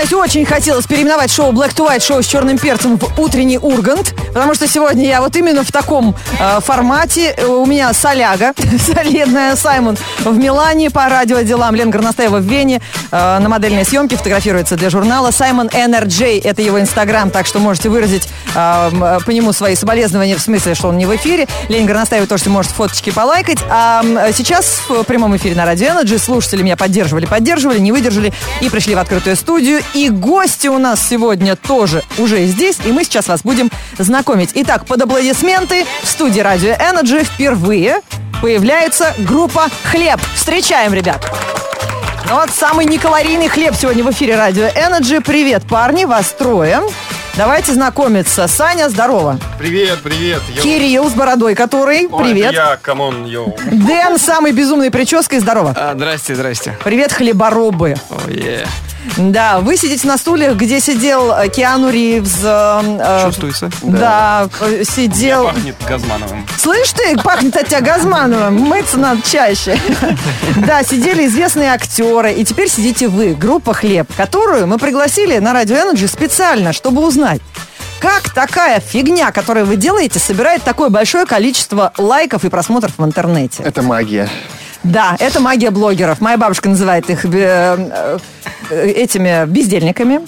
признаюсь, очень хотелось переименовать шоу Black to White, шоу с черным перцем в утренний Ургант, потому что сегодня я вот именно в таком э, формате. У меня соляга, солидная, Саймон в Милане по радиоделам, Лен Горностаева в Вене э, на модельной съемке фотографируется для журнала. Саймон NRJ, это его инстаграм, так что можете выразить э, по нему свои соболезнования, в смысле, что он не в эфире. Лен Горностаева тоже может фоточки полайкать. А сейчас в прямом эфире на Радио Energy слушатели меня поддерживали, поддерживали, не выдержали и пришли в открытую студию. И гости у нас сегодня тоже уже здесь, и мы сейчас вас будем знакомить. Итак, под аплодисменты в студии Радио Energy впервые появляется группа «Хлеб». Встречаем, ребят! Ну вот самый некалорийный хлеб сегодня в эфире Радио Energy. Привет, парни, вас трое. Давайте знакомиться. Саня, здорово. Привет, привет. Yo. Кирилл с бородой, который. Ой, привет. я, come on, yo. Дэн, самый безумной прической, здорово. А, здрасте, здрасте. Привет, хлеборобы. Oh, yeah. Да, вы сидите на стульях, где сидел э, Киану Ривз. Э, Чувствуется? Да, да сидел... Я пахнет Газмановым. Слышь ты, пахнет от тебя Газмановым. Мыться надо чаще. Да, сидели известные актеры. И теперь сидите вы, группа «Хлеб», которую мы пригласили на Радио Energy специально, чтобы узнать, как такая фигня, которую вы делаете, собирает такое большое количество лайков и просмотров в интернете? Это магия. Да, это магия блогеров. Моя бабушка называет их э, э, этими бездельниками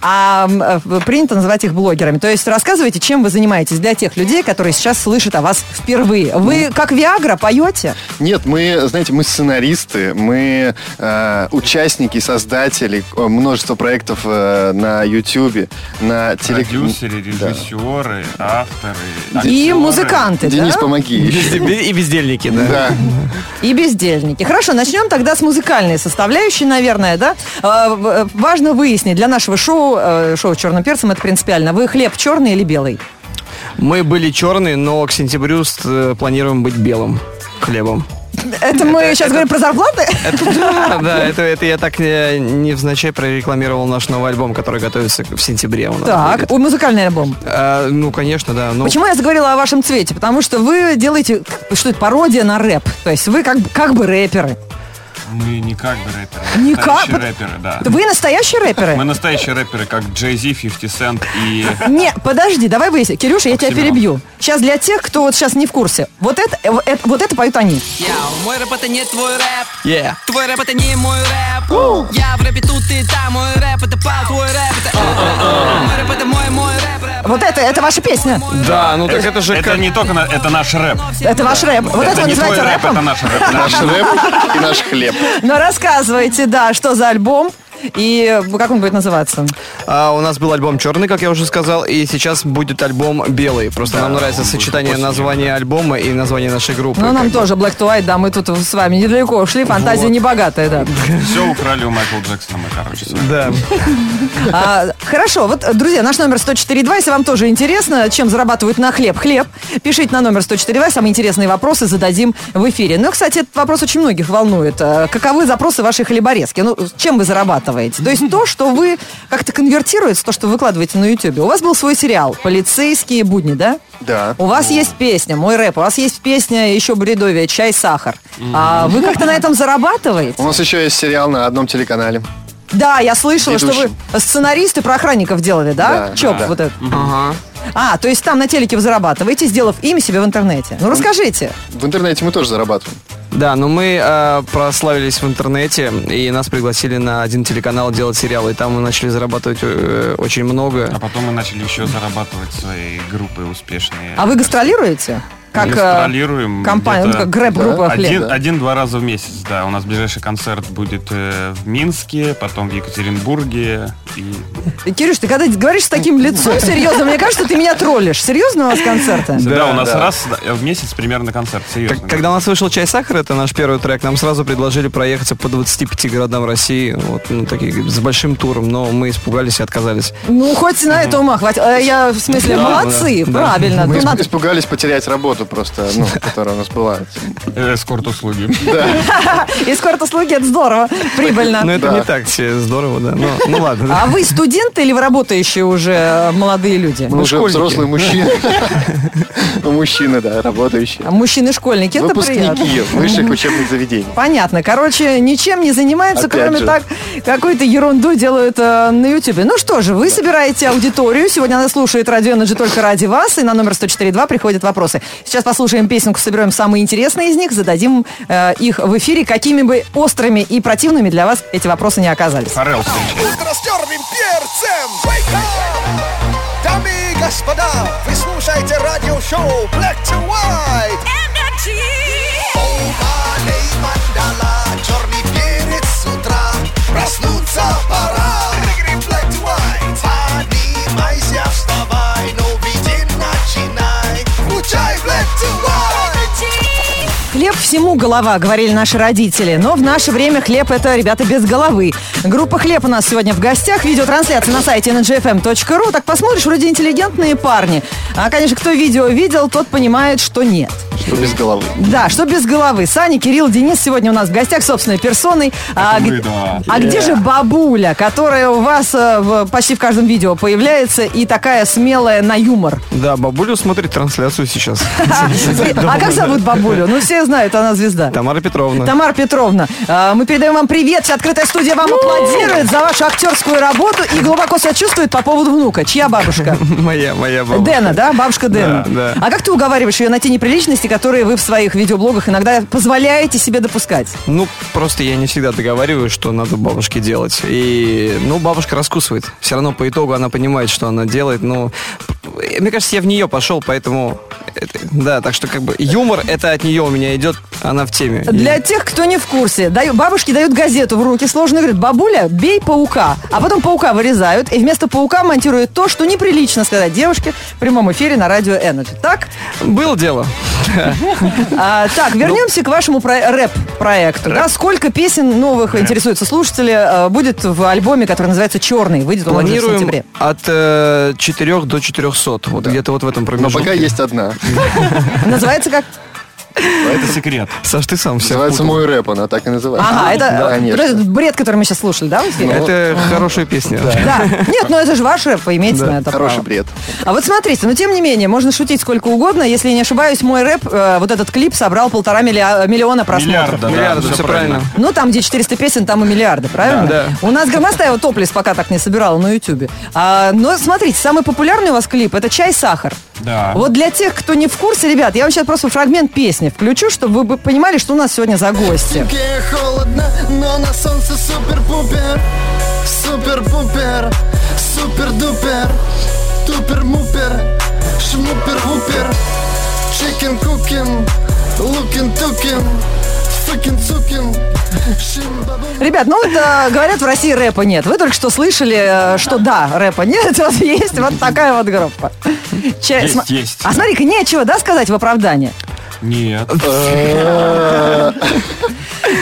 а э, принято называть их блогерами. То есть рассказывайте, чем вы занимаетесь для тех людей, которые сейчас слышат о вас впервые. Вы как Виагра поете? Нет, мы, знаете, мы сценаристы, мы э, участники, создатели множества проектов э, на YouTube, на теле... Продюсеры, режиссеры, да. авторы, И музыканты, Денис, да? помоги. И бездельники, да. да. И бездельники. Хорошо, начнем тогда с музыкальной составляющей, наверное, да? Э, важно выяснить для нашего шоу, шоу, э, шоу «Черным перцем» это принципиально. Вы хлеб черный или белый? Мы были черные, но к сентябрю э, планируем быть белым хлебом. Это мы это, сейчас это, говорим про зарплаты? Это, да, да, это, это я так не, невзначай прорекламировал наш новый альбом, который готовится в сентябре у нас Так, будет. музыкальный альбом? А, ну, конечно, да. Ну... Почему я заговорила о вашем цвете? Потому что вы делаете, что это, пародия на рэп. То есть вы как, как бы рэперы. Мы не как бы рэперы. Не как? рэперы, да. Вы настоящие рэперы? Мы настоящие рэперы, как Джей Зи, 50 Cent и... Не, подожди, давай выясним. Кирюша, я тебя перебью. Сейчас для тех, кто вот сейчас не в курсе. Вот это, это, вот это поют они. Я, мой рэп это не твой рэп. Yeah. Твой рэп это не мой рэп. Uh. Я в рэпе тут и там. Мой рэп это пал, твой рэп это... Мой рэп это мой, мой рэп. Вот это, это ваша песня. Да, ну так это же... Это не только, это наш рэп. Это ваш рэп. Вот это, это вы называете рэпом? Это наш рэп. Наш рэп и наш хлеб. Но рассказывай рассказывайте, да, что за альбом. И как он будет называться? А, у нас был альбом черный, как я уже сказал, и сейчас будет альбом белый. Просто да, нам нравится сочетание названия альбома и названия нашей группы. Ну, нам тоже Black to White, да, мы тут с вами недалеко ушли, фантазия вот. небогатая, да. Все украли у Майкла Джексона, мы, короче, Да. А, хорошо, вот, друзья, наш номер 104.2, если вам тоже интересно, чем зарабатывают на хлеб, хлеб, пишите на номер 104.2, самые интересные вопросы зададим в эфире. Ну, кстати, этот вопрос очень многих волнует. А, каковы запросы вашей хлеборезки? Ну, чем вы зарабатываете? Зарабатываете. То есть то, что вы как-то конвертируете, то, что вы выкладываете на YouTube. У вас был свой сериал «Полицейские будни», да? Да. У вас есть песня, мой рэп, у вас есть песня еще бредовия «Чай, сахар». А вы как-то на этом зарабатываете? У нас еще есть сериал на одном телеканале. Да, я слышала, Ведущий. что вы сценаристы про охранников делали, да? Да. Чоп да. вот это. Ага. А, то есть там на телеке вы зарабатываете, сделав имя себе в интернете. Ну, расскажите. В интернете мы тоже зарабатываем. Да, но мы э, прославились в интернете, и нас пригласили на один телеканал делать сериалы, и там мы начали зарабатывать э, очень много. А потом мы начали еще зарабатывать свои группы успешные. А вы гастролируете? Как э, гастролируем компания, ну, как грэп-группа да? Один, один-два раза в месяц, да. У нас ближайший концерт будет э, в Минске, потом в Екатеринбурге. И... Кирюш, ты когда говоришь с таким лицом серьезно, мне кажется, ты меня троллишь. Серьезно у вас концерты? Да, да у нас да. раз в месяц примерно концерт, серьезно. Когда у нас вышел «Чай сахар», это наш первый трек, нам сразу предложили проехаться по 25 городам России, вот, ну, такие, с большим туром, но мы испугались и отказались. Ну, хоть на это ума хватит. Э, я, в смысле, молодцы, правильно. Мы ну, испугались потерять работу работу просто, ну, которая у нас была. Эскорт-услуги. Да. Эскорт-услуги, это здорово, прибыльно. Ну, это не так все здорово, да. Ну, ладно. А вы студенты или вы работающие уже э, молодые люди? Мы уже взрослые мужчины. Ну, Мужчины, да, работающие. А Мужчины-школьники, это приятно. Выпускники высших учебных заведений. Понятно. Короче, ничем не занимаются, кроме так какую-то ерунду делают э, на Ютубе. Ну что же, вы собираете аудиторию. Сегодня она слушает Радио Energy только ради вас. И на номер 104.2 приходят вопросы. Сейчас послушаем песенку, соберем самые интересные из них, зададим э, их в эфире, какими бы острыми и противными для вас эти вопросы не оказались. Встречает. Утро с черным перцем! Дамы и господа, вы слушаете радиошоу Black to White! Оу, малей мандала, черный перец с утра, проснуться пора! Всему голова, говорили наши родители. Но в наше время хлеб это, ребята, без головы. Группа «Хлеб» у нас сегодня в гостях. Видеотрансляция на сайте ngfm.ru. Так посмотришь, вроде интеллигентные парни. А, конечно, кто видео видел, тот понимает, что нет. Что без головы. Да, что без головы. Саня, Кирилл, Денис сегодня у нас в гостях собственной персоной. А, мы, г- да. а где же бабуля, которая у вас э, в- почти в каждом видео появляется и такая смелая на юмор? Да, бабуля смотрит трансляцию сейчас. А как зовут бабулю? Ну, все знают, она звезда. Тамара Петровна. Тамара Петровна, э, мы передаем вам привет. Вся открытая студия вам аплодирует за вашу актерскую работу и глубоко сочувствует по поводу внука. Чья бабушка? Моя, моя бабушка. Дэна, да? Бабушка Дэна. Да, да. А как ты уговариваешь ее на те неприличности, которые вы в своих видеоблогах иногда позволяете себе допускать? Ну, просто я не всегда договариваюсь, что надо бабушке делать. И, ну, бабушка раскусывает. Все равно по итогу она понимает, что она делает. Ну, мне кажется, я в нее пошел, поэтому... это- да, так что как бы юмор это от нее у меня идет, она в теме. И- Для тех, кто не в курсе, даю- бабушки дают газету в руки, сложно говорят, бабуля, бей паука. А потом паука вырезают, и вместо паука монтируют то, что неприлично сказать девушке в прямом эфире на радио Energy. Так? Было дело. А, так, вернемся к вашему про- рэп-проекту. Да, сколько песен новых интересуются слушатели э, будет в альбоме, который называется «Черный». Выйдет он уже в Планируем сентябре. от э, 4 до 400. Вот где-то вот в этом Но промежутке. пока есть одна. Называется как? Это секрет. Саш, ты сам все Называется «Мой рэп», она так и называется. Ага, это бред, который мы сейчас слушали, да, эфире? Это хорошая песня. Да. Нет, ну это же ваш рэп, вы имеете на это Хороший бред. А вот смотрите, но тем не менее, можно шутить сколько угодно. Если я не ошибаюсь, мой рэп, э, вот этот клип собрал полтора миллиона просмотров. Миллиарда, да, Миллиарды, всё все правильно. Ну, там, где 400 песен, там и миллиарды, правильно? Да, У нас Громостаева топлис пока так не собирала на Ютубе. А, но смотрите, самый популярный у вас клип – это «Чай-сахар». Да. Вот для тех, кто не в курсе, ребят, я вам сейчас просто фрагмент песни включу, чтобы вы бы понимали, что у нас сегодня за гости. Холодно, но на солнце супер-пупер Супер-пупер, супер-дупер Тупер-мупер, шмупер-вупер Chicken-cooking, looking-тукин Fucking-цукин, Ребят, ну вот э, говорят, в России рэпа нет. Вы только что слышали, э, что да, рэпа нет. Вот есть вот такая вот группа. Ча- Есть, сма- есть. А смотри-ка, нечего, да, сказать в оправдание? Нет.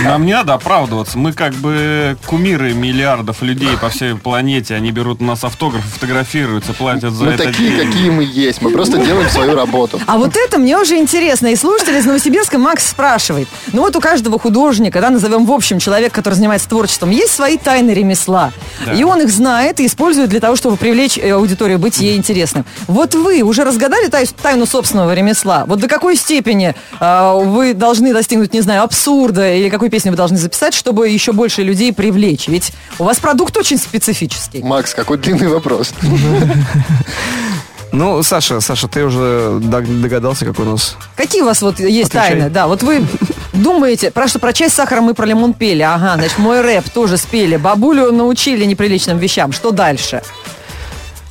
Нам не надо оправдываться. Мы как бы кумиры миллиардов людей по всей планете. Они берут у нас автографы, фотографируются, платят за Мы это. такие, деньги. какие мы есть. Мы просто делаем свою работу. А вот это мне уже интересно. И слушатель из Новосибирска Макс спрашивает. Ну вот у каждого художника, да, назовем в общем человек, который занимается творчеством, есть свои тайны ремесла. Да. И он их знает и использует для того, чтобы привлечь э, аудиторию, быть ей интересным. Вот вы уже разгадали тай- тайну собственного ремесла? Вот до какой степени э, вы должны достигнуть, не знаю, абсурда или какой песни вы должны записать, чтобы еще больше людей привлечь? Ведь у вас продукт очень специфический. Макс, какой длинный вопрос. Ну, Саша, Саша, ты уже дог- догадался, как у нас. Какие у вас вот есть Отвечай. тайны? Да, вот вы думаете, про что про чай с сахаром мы про лимон пели. Ага, значит, мой рэп тоже спели. Бабулю научили неприличным вещам. Что дальше?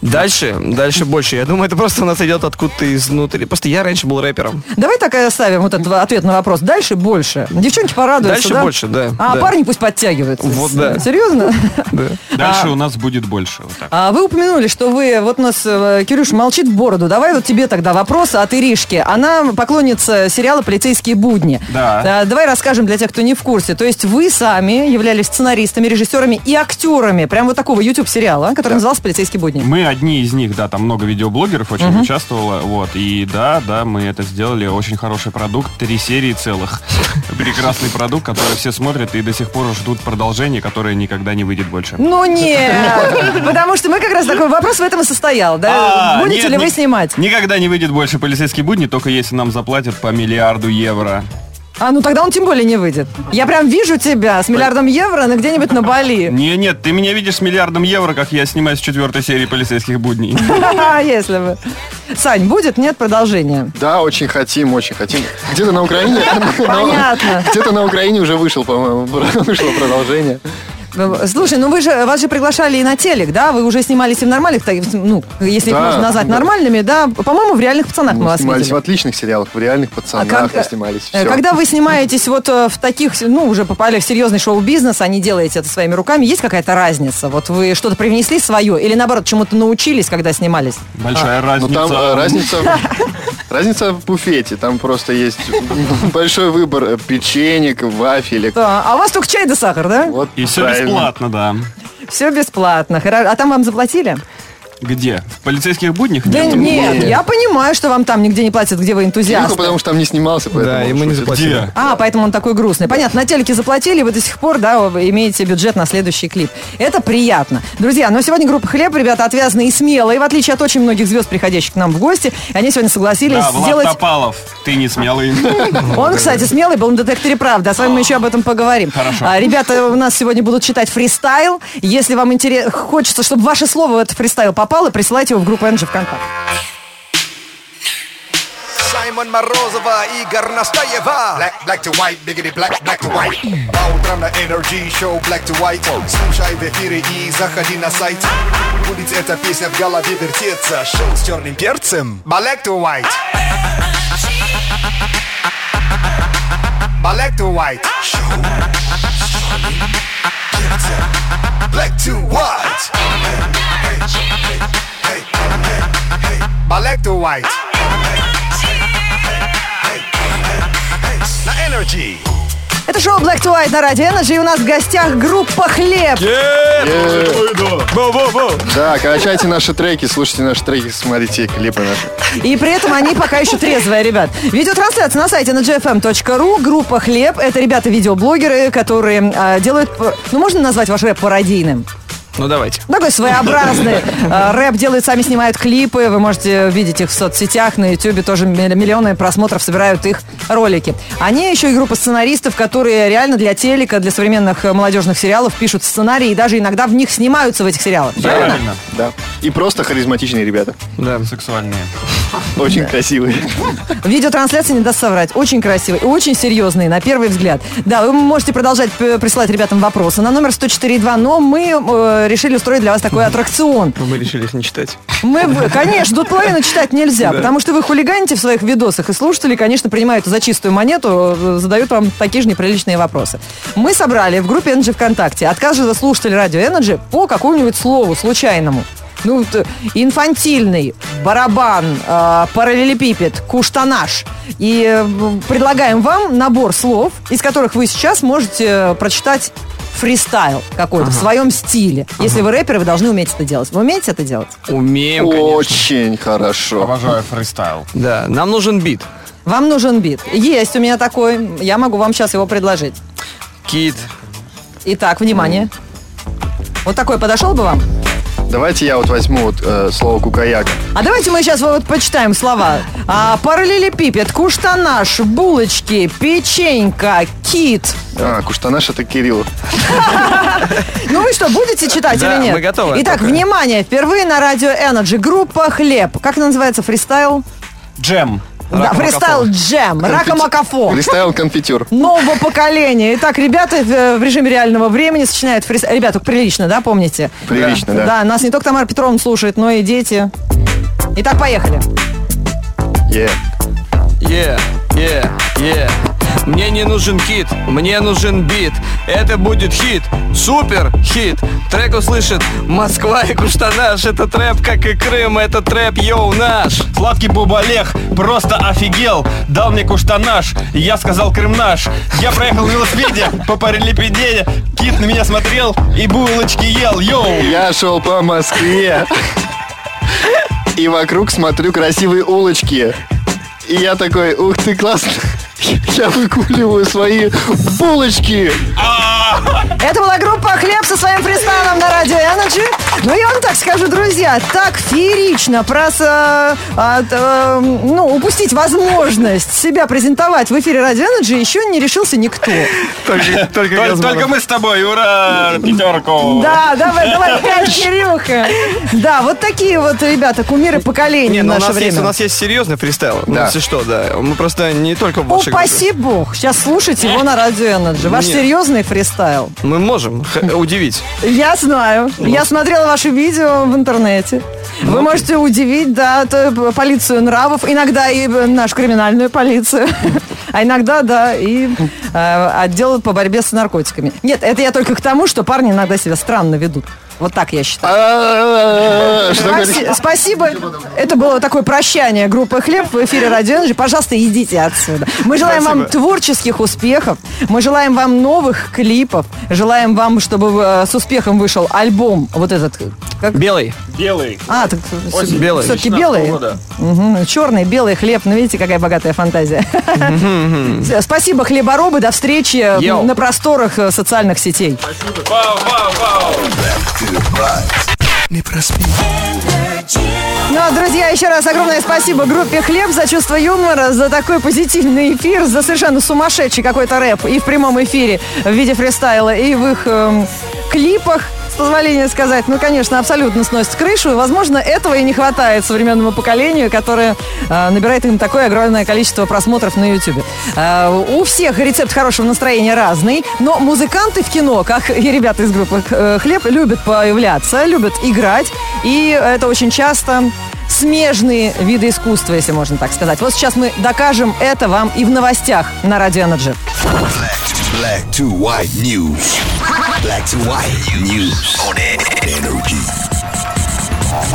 Дальше, дальше больше. Я думаю, это просто у нас идет откуда-то изнутри. Просто я раньше был рэпером. Давай так и оставим вот этот ответ на вопрос. Дальше больше. Девчонки порадуются, Дальше да? больше, да, А да. парни пусть подтягиваются. Вот, да. Серьезно? Дальше А- у нас будет больше. Вот так. А вы упомянули, что вы, вот у нас э, Кирюш молчит в бороду. Давай вот тебе тогда вопрос от Иришки. Она поклонница сериала «Полицейские будни». Да. А, Давай расскажем для тех, кто не в курсе. То есть вы сами являлись сценаристами, режиссерами и актерами прям вот такого YouTube-сериала, который назывался «Полицейские будни». Мы одни из них, да, там много видеоблогеров очень участвовало, вот, и да, да, мы это сделали, очень хороший продукт, три серии целых, прекрасный продукт, который все смотрят и до сих пор ждут продолжения, которое никогда не выйдет больше. Ну нет, потому что мы как раз такой вопрос в этом и состоял, да? А, Будете ли вы ни- снимать? Никогда не выйдет больше полицейские будни, только если нам заплатят по миллиарду евро. А, ну тогда он тем более не выйдет. Я прям вижу тебя с миллиардом евро на где-нибудь на Бали. Не, нет, ты меня видишь с миллиардом евро, как я снимаюсь в четвертой серии полицейских будней. Если бы. Сань, будет? Нет продолжения? Да, очень хотим, очень хотим. Где-то на Украине... Понятно. Где-то на Украине уже вышел, по-моему, вышло продолжение. Слушай, ну вы же, вас же приглашали и на телек, да? Вы уже снимались и в нормальных, ну, если их Да, можно назвать да. нормальными, да? По-моему, в реальных пацанах мы, Мы вас снимались видели. в отличных сериалах, в реальных пацанах как, мы снимались. э, всё. Когда вы снимаетесь вот э, в таких, ну, уже попали в серьезный шоу-бизнес, а не делаете это своими руками, есть какая-то разница? Вот вы что-то привнесли свое или, наоборот, чему-то научились, когда снимались? Большая Ну разница. там э, разница, разница в буфете. Там просто есть большой выбор э, печенек, вафелек. Да. А у вас только чай да сахар, да? Вот И все правильно. бесплатно, да. Все бесплатно. А там вам заплатили? Где? В полицейских буднях? Да Нет. нет, я понимаю, что вам там нигде не платят, где вы энтузиаст. Кирюха, потому что там не снимался, поэтому... Да, и мы не заплатили. Где? А, поэтому он такой грустный. Понятно, на телеке заплатили, вы до сих пор, да, вы имеете бюджет на следующий клип. Это приятно. Друзья, но сегодня группа «Хлеб», ребята отвязные и смелые, в отличие от очень многих звезд, приходящих к нам в гости. Они сегодня согласились Да, Влад сделать... Топалов, ты не смелый. Он, кстати, смелый был на детекторе правды. А с вами мы еще об этом поговорим. Хорошо. А, ребята у нас сегодня будут читать фристайл. Если вам интерес... хочется, чтобы ваше слово в этот фристайл попало, присылайте его в группу Энджи ВКонтакте. Саймон Морозова, Игорь Настаева. Black, black to white, biggity black, black to white. По утрам на Energy Show Black to white. Слушай в эфире и заходи на сайт. Будет эта песня в голове вертеться. Шоу с черным перцем. Black to white. Black to white. Шоу Black to white Hey, hey, hey, hey, hey, hey. Black to white на Energy. Это шоу Black to White на Радио Energy. И у нас в гостях группа «Хлеб». Да, качайте наши треки, слушайте наши треки, смотрите клипы наши. И при этом они пока еще трезвые, ребят. Видеотрансляция на сайте на gfm.ru. Группа «Хлеб». Это ребята-видеоблогеры, которые а, делают... Ну, можно назвать ваш рэп пародийным? Ну, давайте. Такой своеобразный. А, Рэп делают, сами снимают клипы. Вы можете видеть их в соцсетях, на ютубе тоже милли- миллионы просмотров собирают их ролики. Они еще и группа сценаристов, которые реально для телека, для современных э, молодежных сериалов пишут сценарии и даже иногда в них снимаются в этих сериалах. Правильно. Да. И просто харизматичные ребята. Да. Сексуальные. Очень красивые. Видеотрансляция не даст соврать. Очень красивый и очень серьезный, на первый взгляд. Да, вы можете продолжать присылать ребятам вопросы на номер 104.2, но мы э, решили устроить для вас такой аттракцион. Мы решили их не читать. Мы, в- конечно, тут половину читать нельзя, потому что вы хулиганите в своих видосах, и слушатели, конечно, принимают за чистую монету, э, задают вам такие же неприличные вопросы. Мы собрали в группе Energy ВКонтакте от каждого слушателя радио Energy по какому-нибудь слову случайному. Ну, э, инфантильный, барабан, э, параллелепипед, куштанаш. И э, предлагаем вам набор слов, из которых вы сейчас можете прочитать фристайл какой-то в своем стиле. Если вы рэпер, вы должны уметь это делать. Вы умеете это делать? Умеем, конечно. Очень хорошо. Обожаю фристайл. Да, нам нужен бит. Вам нужен бит. Есть у меня такой. Я могу вам сейчас его предложить. Кит. Итак, внимание. Вот такой подошел бы вам? Давайте я вот возьму вот, э, слово кукаяка. А давайте мы сейчас вот почитаем слова. А, параллелепипед, куштанаш, булочки, печенька, кит. А, Куштанаш это Кирилл. Ну вы что, будете читать или нет? мы готовы. Итак, внимание, впервые на радио Energy группа «Хлеб». Как называется фристайл? Джем. Да, фристайл джем, rock the microphone. Фристайл конфитюр. нового поколения. Итак, ребята в, в режиме реального времени сочиняют фристайл. Ребята, прилично, да, помните? Прилично, да. Да, нас не только Тамара Петровна слушает, но и дети. Итак, поехали. Е. Е, е, е. Мне не нужен кит, мне нужен бит. Это будет хит, супер хит. Трек услышит Москва и Куштанаш. Это трэп, как и Крым, это трэп, yo, наш. Сладкий бубалех, просто офигел Дал мне куштанаш, я сказал Крым наш Я проехал на велосипеде по параллелепипеде Кит на меня смотрел и булочки ел, yo Я шел по Москве. И вокруг смотрю красивые улочки. И я такой, ух ты, классно. Я выкуливаю свои булочки. Это была группа «Хлеб» со своим фристайлом на радио Energy. Ну, я вам так скажу, друзья, так феерично просто а, а, ну, упустить возможность себя презентовать в эфире радио Energy еще не решился никто. Только, только мы с тобой, ура! Пятерку! Да, давай, давай, пять, Кирюха. Да, вот такие вот, ребята, кумиры поколения Не, в ну у наше нас, есть, время. у нас есть серьезный фристайл. Ну, если что, да. Мы просто не только в вашей Упаси бог, сейчас слушайте его на радио Energy. Ваш Нет. серьезный фристайл. Мы можем удивить. Я знаю. Я смотрела ваши видео в интернете. Вы можете удивить, да, полицию нравов, иногда и э, нашу криминальную полицию, а иногда, да, и э, отдел по борьбе с наркотиками. Нет, это я только к тому, что парни иногда себя странно ведут. Вот так я считаю. А? Спасибо. Это было такое прощание группы «Хлеб» в эфире «Радио Energy». Пожалуйста, идите отсюда. Мы желаем вам творческих успехов. Мы желаем вам новых клипов. Желаем вам, чтобы э, с успехом вышел альбом. Вот этот. Как? Белый. Белый. А, так Осень. белый. все-таки 16 белый. Черный, белый хлеб. Ну, видите, какая богатая фантазия. Спасибо, хлеборобы. До встречи Yo. на просторах э, социальных сетей. Вау, вау, вау! Не проспи. Ну, а, друзья, еще раз огромное спасибо группе «Хлеб» за чувство юмора, за такой позитивный эфир, за совершенно сумасшедший какой-то рэп и в прямом эфире в виде фристайла, и в их эм, клипах, позволения сказать. Ну, конечно, абсолютно сносит крышу, возможно, этого и не хватает современному поколению, которое э, набирает им такое огромное количество просмотров на YouTube. Э, у всех рецепт хорошего настроения разный, но музыканты в кино, как и ребята из группы э, «Хлеб», любят появляться, любят играть, и это очень часто смежные виды искусства, если можно так сказать. Вот сейчас мы докажем это вам и в новостях на Радио Energy. Black to white news. Black to white news on energy.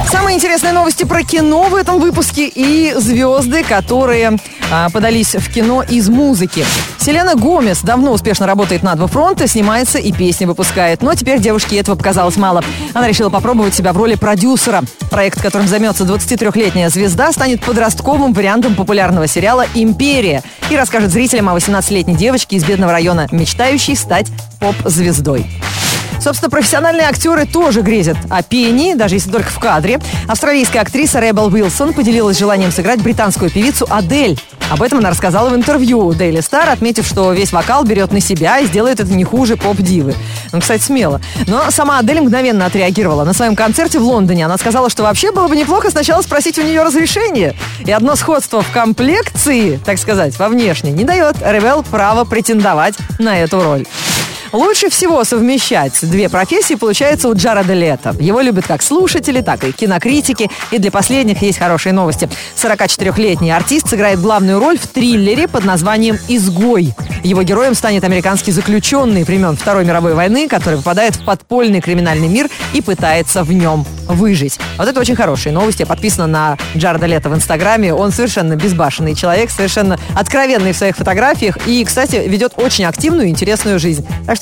Самые интересные новости про кино в этом выпуске и звезды, которые а, подались в кино из музыки. Селена Гомес давно успешно работает на два фронта, снимается и песни выпускает. Но теперь девушке этого показалось мало. Она решила попробовать себя в роли продюсера. Проект, которым займется 23-летняя звезда, станет подростковым вариантом популярного сериала «Империя» и расскажет зрителям о 18-летней девочке из бедного района, мечтающей стать поп-звездой. Собственно, профессиональные актеры тоже грезят о пении, даже если только в кадре. Австралийская актриса Ребел Уилсон поделилась желанием сыграть британскую певицу Адель. Об этом она рассказала в интервью Daily Star, отметив, что весь вокал берет на себя и сделает это не хуже поп-дивы. Ну, кстати, смело. Но сама Адель мгновенно отреагировала. На своем концерте в Лондоне она сказала, что вообще было бы неплохо сначала спросить у нее разрешение. И одно сходство в комплекции, так сказать, во внешней, не дает Ребел право претендовать на эту роль. Лучше всего совмещать две профессии получается у Джареда Лето. Его любят как слушатели, так и кинокритики. И для последних есть хорошие новости. 44-летний артист сыграет главную роль в триллере под названием «Изгой». Его героем станет американский заключенный времен Второй мировой войны, который попадает в подпольный криминальный мир и пытается в нем выжить. Вот это очень хорошие новости. Я подписана на Джареда Лето в Инстаграме. Он совершенно безбашенный человек, совершенно откровенный в своих фотографиях. И, кстати, ведет очень активную и интересную жизнь. Так что,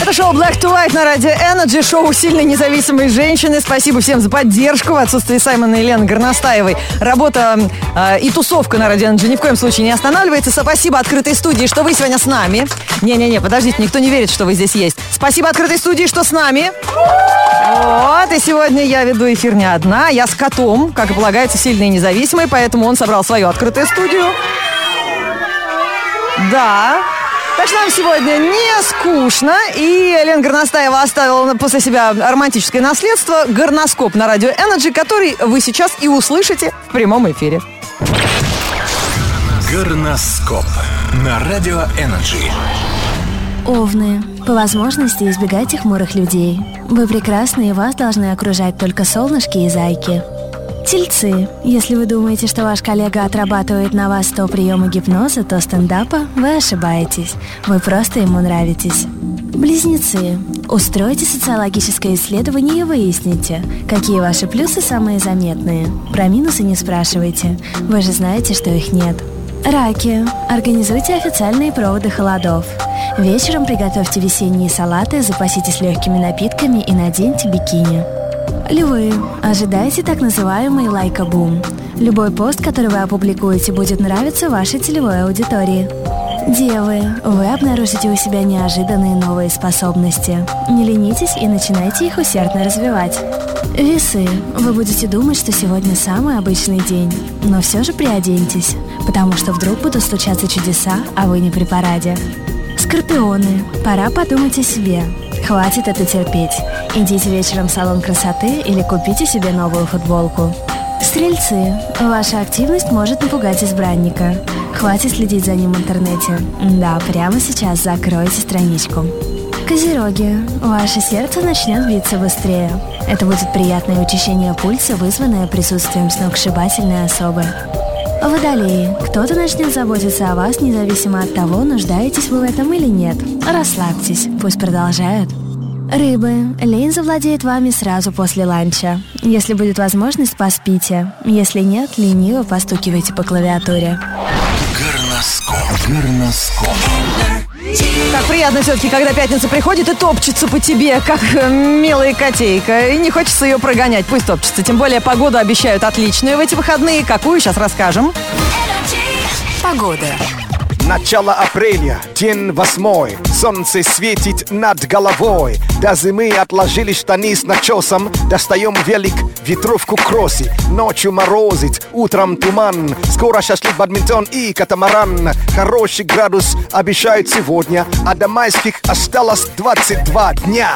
Это шоу Black to White на радио Energy, шоу сильной независимой женщины. Спасибо всем за поддержку в отсутствии Саймона и Лены Горностаевой. Работа э, и тусовка на радио Energy ни в коем случае не останавливается. Спасибо открытой студии, что вы сегодня с нами. Не-не-не, подождите, никто не верит, что вы здесь есть. Спасибо открытой студии, что с нами. Вот, и сегодня я веду эфир не одна. Я с котом, как и полагается, сильной и независимой, поэтому он собрал свою открытую студию. Да. Так что нам сегодня не скучно. И Лена Горностаева оставила после себя романтическое наследство горноскоп на радио Energy, который вы сейчас и услышите в прямом эфире. Горноскоп на радио Energy. Овны. По возможности избегайте хмурых людей. Вы прекрасны и вас должны окружать только солнышки и зайки. Тельцы, если вы думаете, что ваш коллега отрабатывает на вас 100 приемов гипноза, то стендапа, вы ошибаетесь. Вы просто ему нравитесь. Близнецы. Устройте социологическое исследование и выясните, какие ваши плюсы самые заметные. Про минусы не спрашивайте. Вы же знаете, что их нет. Раки. Организуйте официальные проводы холодов. Вечером приготовьте весенние салаты, запаситесь легкими напитками и наденьте бикини. Львы. Ожидайте так называемый лайкобум. Любой пост, который вы опубликуете, будет нравиться вашей целевой аудитории. Девы, вы обнаружите у себя неожиданные новые способности. Не ленитесь и начинайте их усердно развивать. Весы, вы будете думать, что сегодня самый обычный день, но все же приоденьтесь, потому что вдруг будут случаться чудеса, а вы не при параде. Скорпионы, пора подумать о себе. Хватит это терпеть. Идите вечером в салон красоты или купите себе новую футболку. Стрельцы, ваша активность может напугать избранника. Хватит следить за ним в интернете. Да, прямо сейчас закройте страничку. Козероги, ваше сердце начнет биться быстрее. Это будет приятное учащение пульса, вызванное присутствием сногсшибательной особы. Водолеи, кто-то начнет заботиться о вас, независимо от того, нуждаетесь вы в этом или нет. Расслабьтесь, пусть продолжают. Рыбы. Лень завладеет вами сразу после ланча. Если будет возможность, поспите. Если нет, лениво постукивайте по клавиатуре. Горноскоп. Горноскоп. Так приятно все-таки, когда пятница приходит и топчется по тебе, как э, милая котейка. И не хочется ее прогонять, пусть топчется. Тем более погоду обещают отличную в эти выходные. Какую, сейчас расскажем. Погода. Начало апреля, день восьмой. Солнце светит над головой. До зимы отложили штаны с начесом. Достаем велик, ветровку кроси Ночью морозит, утром туман. Скоро шашлык, бадминтон и катамаран. Хороший градус обещают сегодня. А до майских осталось 22 дня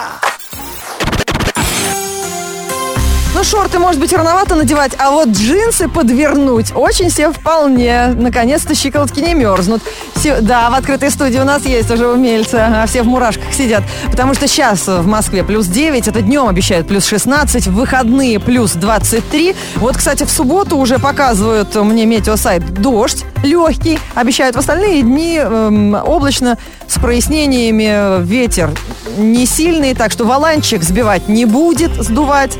Ну, шорты, может быть, рановато надевать, а вот джинсы подвернуть очень себе вполне. Наконец-то щиколотки не мерзнут. Все- да, в открытой студии у нас есть уже умельцы, а все в мурашках сидят. Потому что сейчас в Москве плюс 9, это днем обещают плюс 16, в выходные плюс 23. Вот, кстати, в субботу уже показывают мне метеосайт дождь легкий. Обещают в остальные дни эм, облачно с прояснениями ветер не сильный, так что валанчик сбивать не будет, сдувать.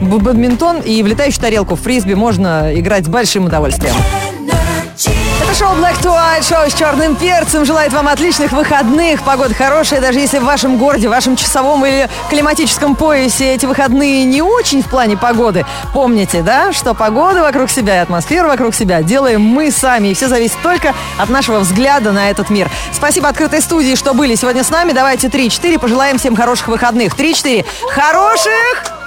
В бадминтон и в летающую тарелку в фрисби можно играть с большим удовольствием. Это шоу Black to White, шоу с черным перцем. Желает вам отличных выходных. Погода хорошая, даже если в вашем городе, в вашем часовом или климатическом поясе эти выходные не очень в плане погоды. Помните, да, что погода вокруг себя и атмосфера вокруг себя делаем мы сами. И все зависит только от нашего взгляда на этот мир. Спасибо открытой студии, что были сегодня с нами. Давайте 3-4. Пожелаем всем хороших выходных. 3-4. Хороших!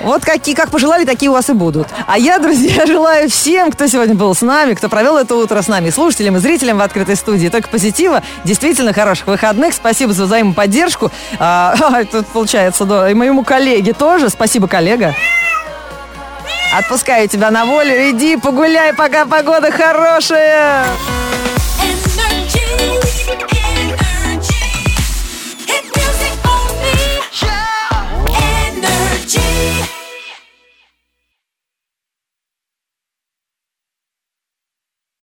Вот какие, как пожелали, такие у вас и будут. А я, друзья, желаю всем, кто сегодня был с нами, кто провел это утро с нами, слушателям и зрителям в открытой студии, только позитива, действительно хороших выходных. Спасибо за взаимоподдержку. А, тут получается, да, и моему коллеге тоже. Спасибо, коллега. Отпускаю тебя на волю. Иди погуляй, пока погода хорошая. ー